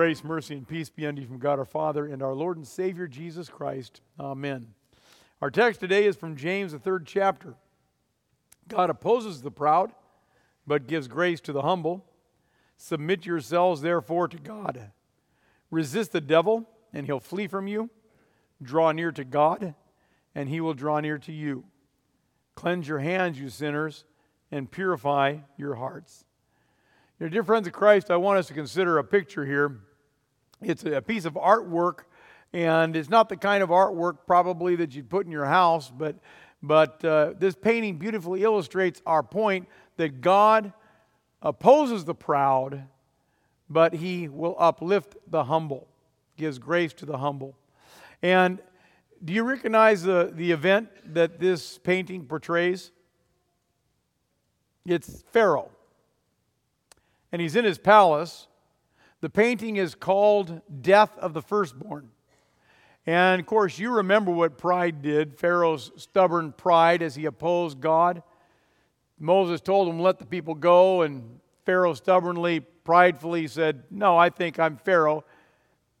Grace, mercy, and peace be unto you from God our Father and our Lord and Savior Jesus Christ. Amen. Our text today is from James, the third chapter. God opposes the proud, but gives grace to the humble. Submit yourselves, therefore, to God. Resist the devil, and he'll flee from you. Draw near to God, and he will draw near to you. Cleanse your hands, you sinners, and purify your hearts. Know, dear friends of Christ, I want us to consider a picture here. It's a piece of artwork, and it's not the kind of artwork probably that you'd put in your house, but, but uh, this painting beautifully illustrates our point that God opposes the proud, but he will uplift the humble, gives grace to the humble. And do you recognize the, the event that this painting portrays? It's Pharaoh. And he's in his palace. The painting is called Death of the Firstborn. And of course, you remember what pride did Pharaoh's stubborn pride as he opposed God. Moses told him, Let the people go. And Pharaoh stubbornly, pridefully said, No, I think I'm Pharaoh.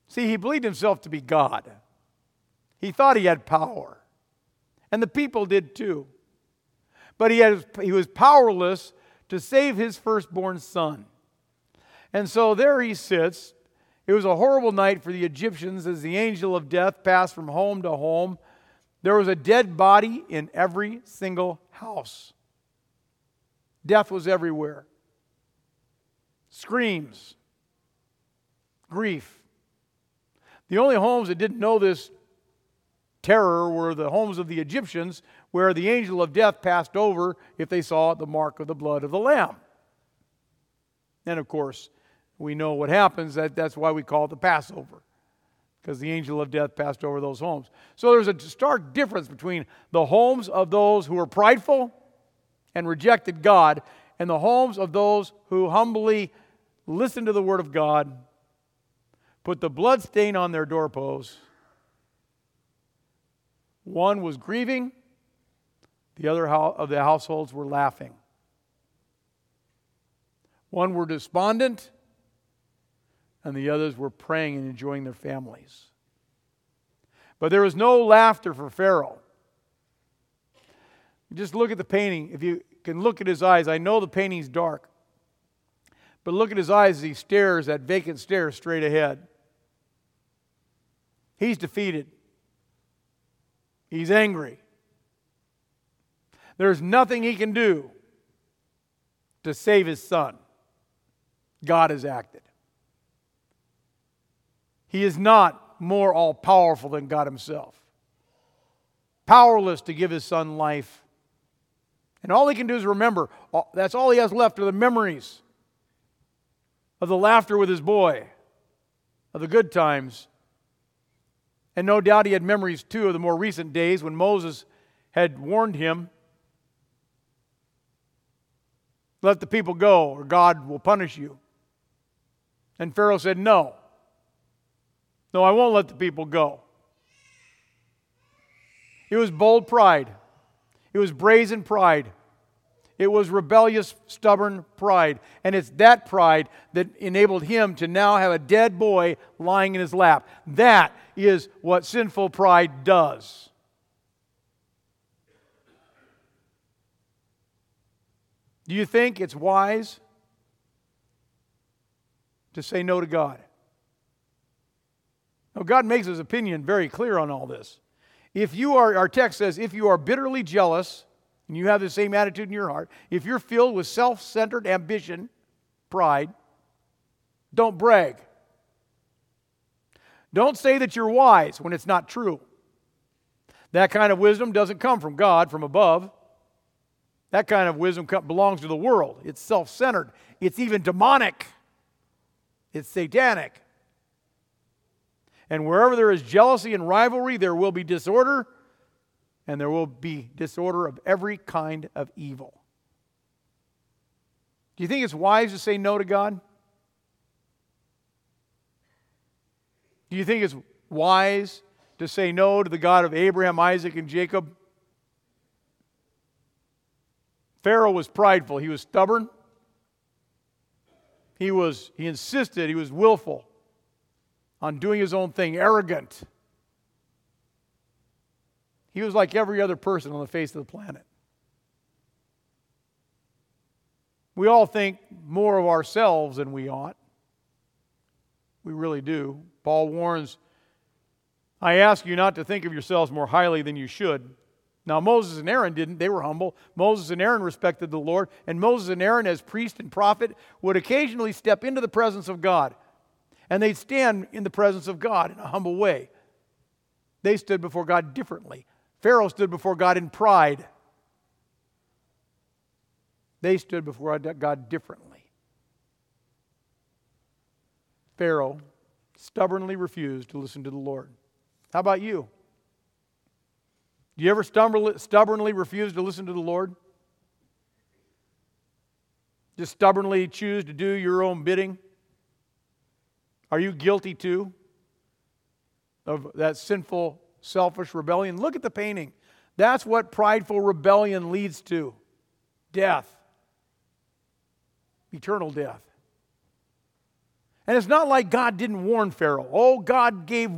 See, he believed himself to be God. He thought he had power. And the people did too. But he, had, he was powerless to save his firstborn son. And so there he sits. It was a horrible night for the Egyptians as the angel of death passed from home to home. There was a dead body in every single house. Death was everywhere. Screams, grief. The only homes that didn't know this terror were the homes of the Egyptians, where the angel of death passed over if they saw the mark of the blood of the Lamb. And of course, we know what happens. That, that's why we call it the Passover, because the angel of death passed over those homes. So there's a stark difference between the homes of those who were prideful and rejected God and the homes of those who humbly listened to the word of God, put the blood stain on their doorposts. One was grieving, the other of the households were laughing. One were despondent, and the others were praying and enjoying their families. But there was no laughter for Pharaoh. Just look at the painting. If you can look at his eyes, I know the painting's dark, but look at his eyes as he stares that vacant stare straight ahead. He's defeated. He's angry. There's nothing he can do to save his son. God has acted. He is not more all powerful than God Himself. Powerless to give His Son life. And all He can do is remember. That's all He has left are the memories of the laughter with His boy, of the good times. And no doubt He had memories too of the more recent days when Moses had warned him let the people go or God will punish you. And Pharaoh said, No. No, I won't let the people go. It was bold pride. It was brazen pride. It was rebellious, stubborn pride. And it's that pride that enabled him to now have a dead boy lying in his lap. That is what sinful pride does. Do you think it's wise to say no to God? Now, God makes his opinion very clear on all this. If you are, our text says, if you are bitterly jealous and you have the same attitude in your heart, if you're filled with self centered ambition, pride, don't brag. Don't say that you're wise when it's not true. That kind of wisdom doesn't come from God from above. That kind of wisdom belongs to the world. It's self centered, it's even demonic, it's satanic. And wherever there is jealousy and rivalry, there will be disorder, and there will be disorder of every kind of evil. Do you think it's wise to say no to God? Do you think it's wise to say no to the God of Abraham, Isaac, and Jacob? Pharaoh was prideful, he was stubborn. He was he insisted, he was willful. On doing his own thing, arrogant. He was like every other person on the face of the planet. We all think more of ourselves than we ought. We really do. Paul warns I ask you not to think of yourselves more highly than you should. Now, Moses and Aaron didn't. They were humble. Moses and Aaron respected the Lord. And Moses and Aaron, as priest and prophet, would occasionally step into the presence of God. And they'd stand in the presence of God in a humble way. They stood before God differently. Pharaoh stood before God in pride. They stood before God differently. Pharaoh stubbornly refused to listen to the Lord. How about you? Do you ever stubbornly refuse to listen to the Lord? Just stubbornly choose to do your own bidding? Are you guilty too of that sinful, selfish rebellion? Look at the painting. That's what prideful rebellion leads to death, eternal death. And it's not like God didn't warn Pharaoh. Oh, God gave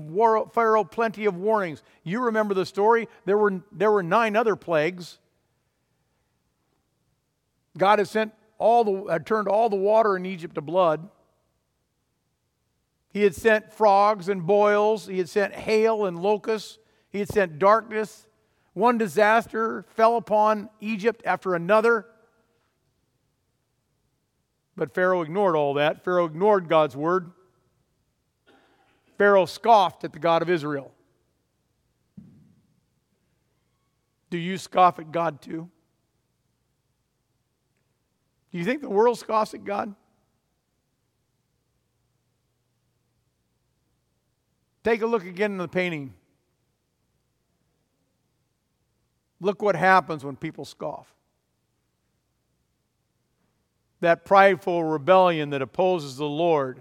Pharaoh plenty of warnings. You remember the story? There were, there were nine other plagues. God had sent all the, turned all the water in Egypt to blood. He had sent frogs and boils. He had sent hail and locusts. He had sent darkness. One disaster fell upon Egypt after another. But Pharaoh ignored all that. Pharaoh ignored God's word. Pharaoh scoffed at the God of Israel. Do you scoff at God too? Do you think the world scoffs at God? Take a look again in the painting. Look what happens when people scoff that prideful rebellion that opposes the Lord,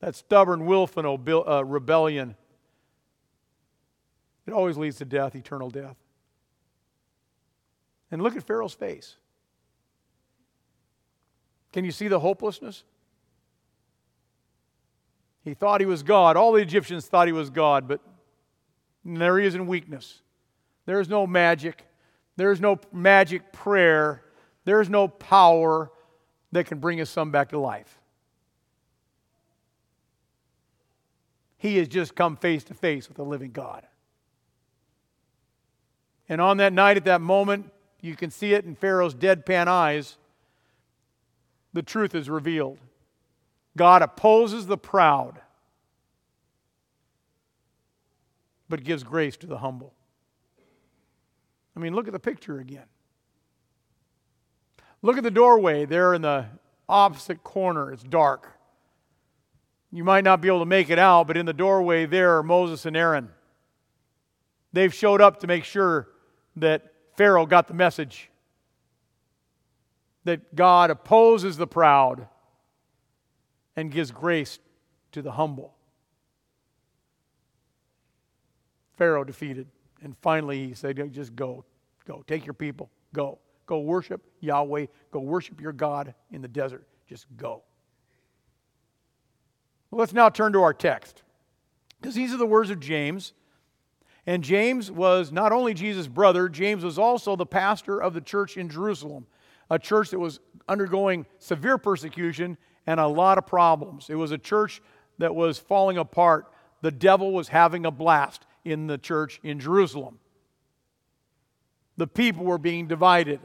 that stubborn, willful uh, rebellion, it always leads to death, eternal death. And look at Pharaoh's face. Can you see the hopelessness? He thought he was God. All the Egyptians thought he was God, but there he is in weakness. There's no magic. There's no magic prayer. There's no power that can bring his son back to life. He has just come face to face with the living God. And on that night, at that moment, you can see it in Pharaoh's deadpan eyes. The truth is revealed. God opposes the proud, but gives grace to the humble. I mean, look at the picture again. Look at the doorway there in the opposite corner. It's dark. You might not be able to make it out, but in the doorway there are Moses and Aaron. They've showed up to make sure that Pharaoh got the message that God opposes the proud and gives grace to the humble. Pharaoh defeated. And finally, he said, Just go, go, take your people, go. Go worship Yahweh. Go worship your God in the desert. Just go. Well, let's now turn to our text. Because these are the words of James. And James was not only Jesus' brother, James was also the pastor of the church in Jerusalem, a church that was undergoing severe persecution and a lot of problems. It was a church that was falling apart. The devil was having a blast in the church in Jerusalem. The people were being divided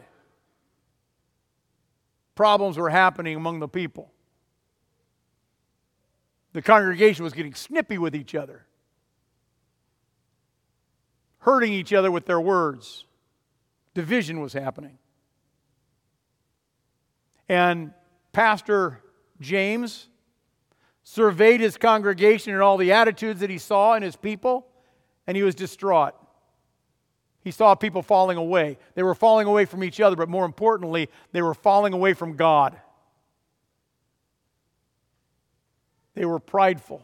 problems were happening among the people. The congregation was getting snippy with each other, hurting each other with their words. Division was happening. And Pastor James surveyed his congregation and all the attitudes that he saw in his people, and he was distraught. He saw people falling away. They were falling away from each other, but more importantly, they were falling away from God. They were prideful.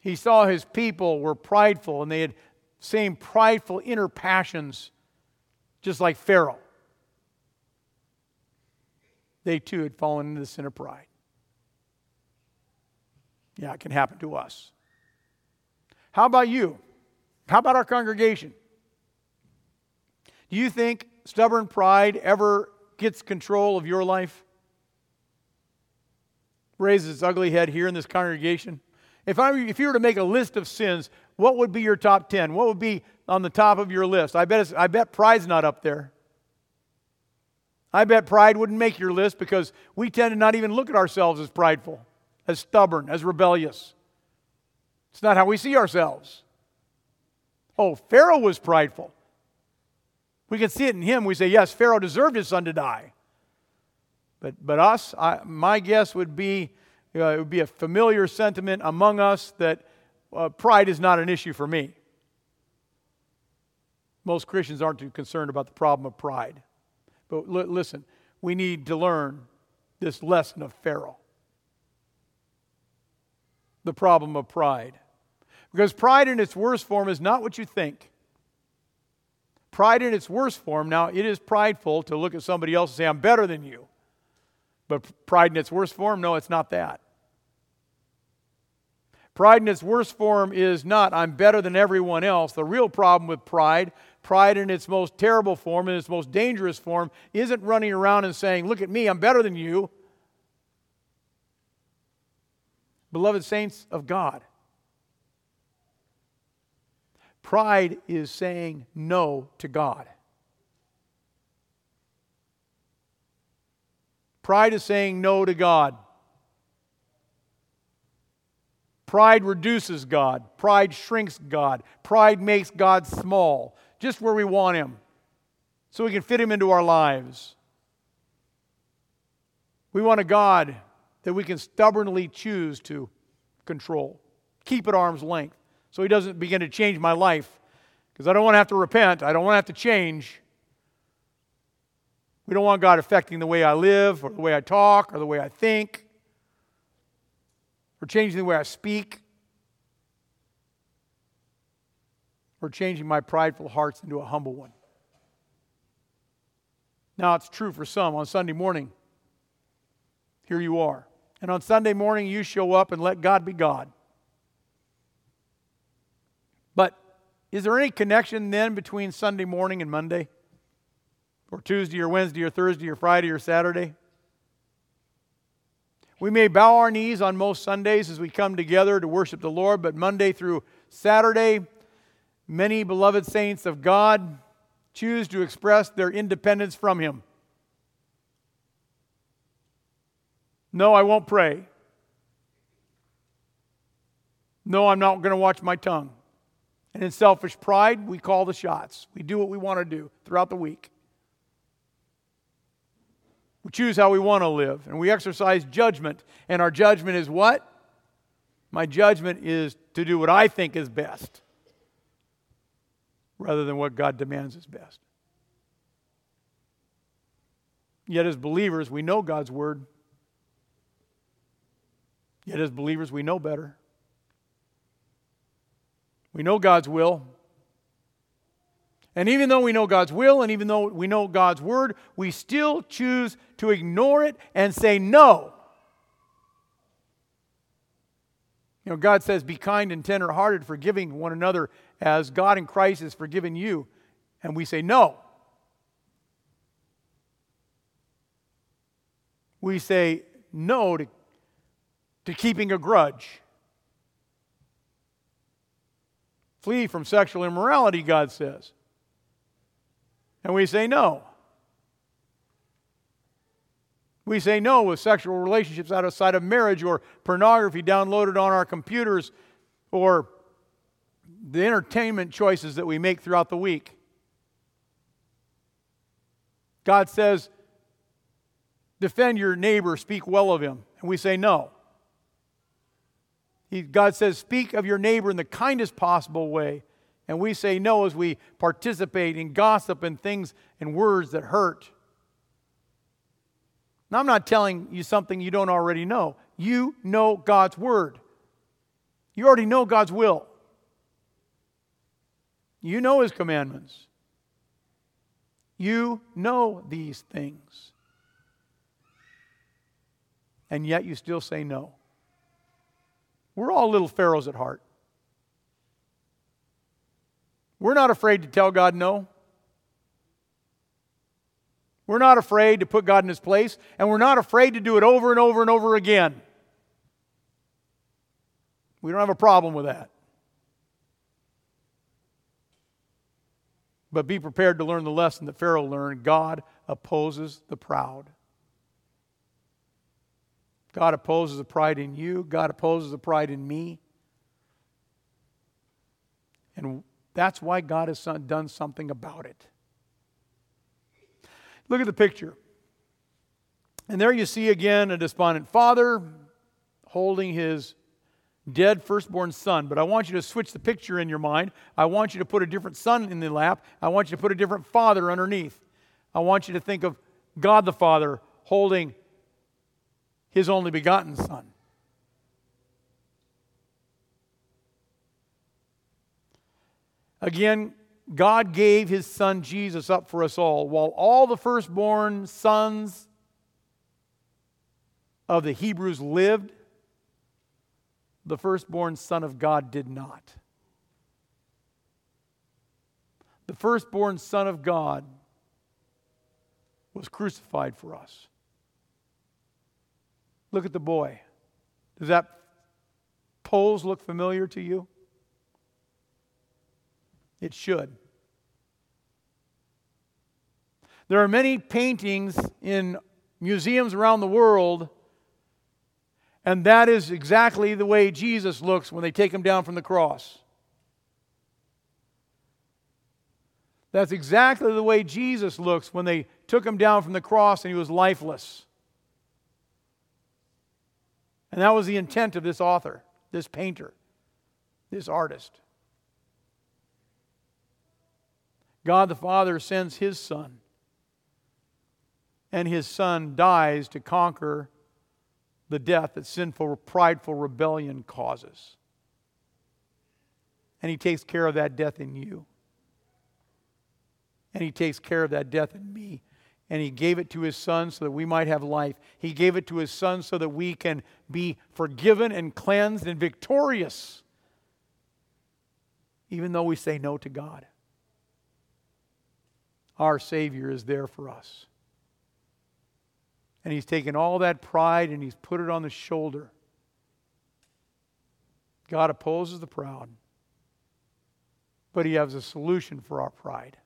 He saw his people were prideful and they had same prideful inner passions, just like Pharaoh. They too had fallen into the sin of pride. Yeah, it can happen to us. How about you? How about our congregation? Do you think stubborn pride ever gets control of your life? Raises its ugly head here in this congregation? If, I, if you were to make a list of sins, what would be your top 10? What would be on the top of your list? I bet, I bet pride's not up there. I bet pride wouldn't make your list because we tend to not even look at ourselves as prideful, as stubborn, as rebellious. It's not how we see ourselves. Oh, Pharaoh was prideful. We can see it in him. We say, yes, Pharaoh deserved his son to die. But, but us, I, my guess would be uh, it would be a familiar sentiment among us that uh, pride is not an issue for me. Most Christians aren't too concerned about the problem of pride. But l- listen, we need to learn this lesson of Pharaoh the problem of pride. Because pride in its worst form is not what you think. Pride in its worst form, now it is prideful to look at somebody else and say, I'm better than you. But pride in its worst form, no, it's not that. Pride in its worst form is not, I'm better than everyone else. The real problem with pride, pride in its most terrible form, in its most dangerous form, isn't running around and saying, Look at me, I'm better than you. Beloved saints of God, pride is saying no to God. Pride is saying no to God. Pride reduces God. Pride shrinks God. Pride makes God small, just where we want Him, so we can fit Him into our lives. We want a God that we can stubbornly choose to control, keep at arm's length, so He doesn't begin to change my life. Because I don't want to have to repent, I don't want to have to change. We don't want God affecting the way I live, or the way I talk, or the way I think or changing the way I speak, or changing my prideful hearts into a humble one. Now, it's true for some. On Sunday morning, here you are. And on Sunday morning, you show up and let God be God. But is there any connection then between Sunday morning and Monday? Or Tuesday or Wednesday or Thursday or Friday or Saturday? We may bow our knees on most Sundays as we come together to worship the Lord, but Monday through Saturday, many beloved saints of God choose to express their independence from Him. No, I won't pray. No, I'm not going to watch my tongue. And in selfish pride, we call the shots. We do what we want to do throughout the week. We choose how we want to live, and we exercise judgment. And our judgment is what? My judgment is to do what I think is best rather than what God demands is best. Yet, as believers, we know God's word. Yet, as believers, we know better. We know God's will. And even though we know God's will and even though we know God's word, we still choose to ignore it and say no. You know, God says, Be kind and tenderhearted, forgiving one another as God in Christ has forgiven you. And we say no. We say no to, to keeping a grudge. Flee from sexual immorality, God says. And we say no. We say no with sexual relationships outside of marriage or pornography downloaded on our computers or the entertainment choices that we make throughout the week. God says, defend your neighbor, speak well of him. And we say no. He, God says, speak of your neighbor in the kindest possible way. And we say no as we participate in gossip and things and words that hurt. Now, I'm not telling you something you don't already know. You know God's word, you already know God's will, you know His commandments. You know these things. And yet you still say no. We're all little pharaohs at heart. We're not afraid to tell God no. We're not afraid to put God in his place, and we're not afraid to do it over and over and over again. We don't have a problem with that. But be prepared to learn the lesson that Pharaoh learned God opposes the proud. God opposes the pride in you, God opposes the pride in me. And that's why God has done something about it. Look at the picture. And there you see again a despondent father holding his dead firstborn son. But I want you to switch the picture in your mind. I want you to put a different son in the lap. I want you to put a different father underneath. I want you to think of God the Father holding his only begotten son. Again, God gave his son Jesus up for us all, while all the firstborn sons of the Hebrews lived the firstborn Son of God did not. The firstborn Son of God was crucified for us. Look at the boy. Does that pose look familiar to you? It should. There are many paintings in museums around the world and that is exactly the way Jesus looks when they take him down from the cross. That's exactly the way Jesus looks when they took him down from the cross and he was lifeless. And that was the intent of this author, this painter, this artist. God the Father sends his Son, and his Son dies to conquer the death that sinful, prideful rebellion causes. And He takes care of that death in you. And He takes care of that death in me. And He gave it to His Son so that we might have life. He gave it to His Son so that we can be forgiven and cleansed and victorious, even though we say no to God. Our Savior is there for us. And he's taken all that pride and he's put it on the shoulder. God opposes the proud, but he has a solution for our pride.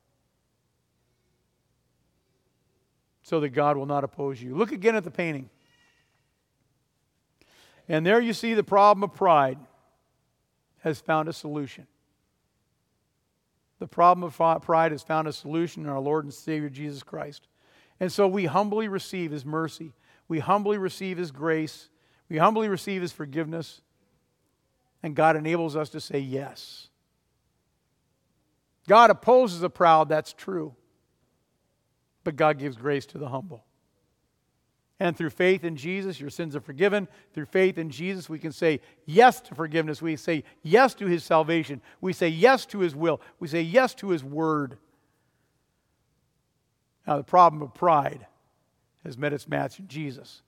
So that God will not oppose you. Look again at the painting. And there you see the problem of pride has found a solution. The problem of pride has found a solution in our Lord and Savior Jesus Christ. And so we humbly receive His mercy. We humbly receive His grace. We humbly receive His forgiveness. And God enables us to say yes. God opposes the proud, that's true. But God gives grace to the humble. And through faith in Jesus, your sins are forgiven. Through faith in Jesus, we can say yes to forgiveness. We say yes to his salvation. We say yes to his will. We say yes to his word. Now, the problem of pride has met its match in Jesus.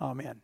Amen.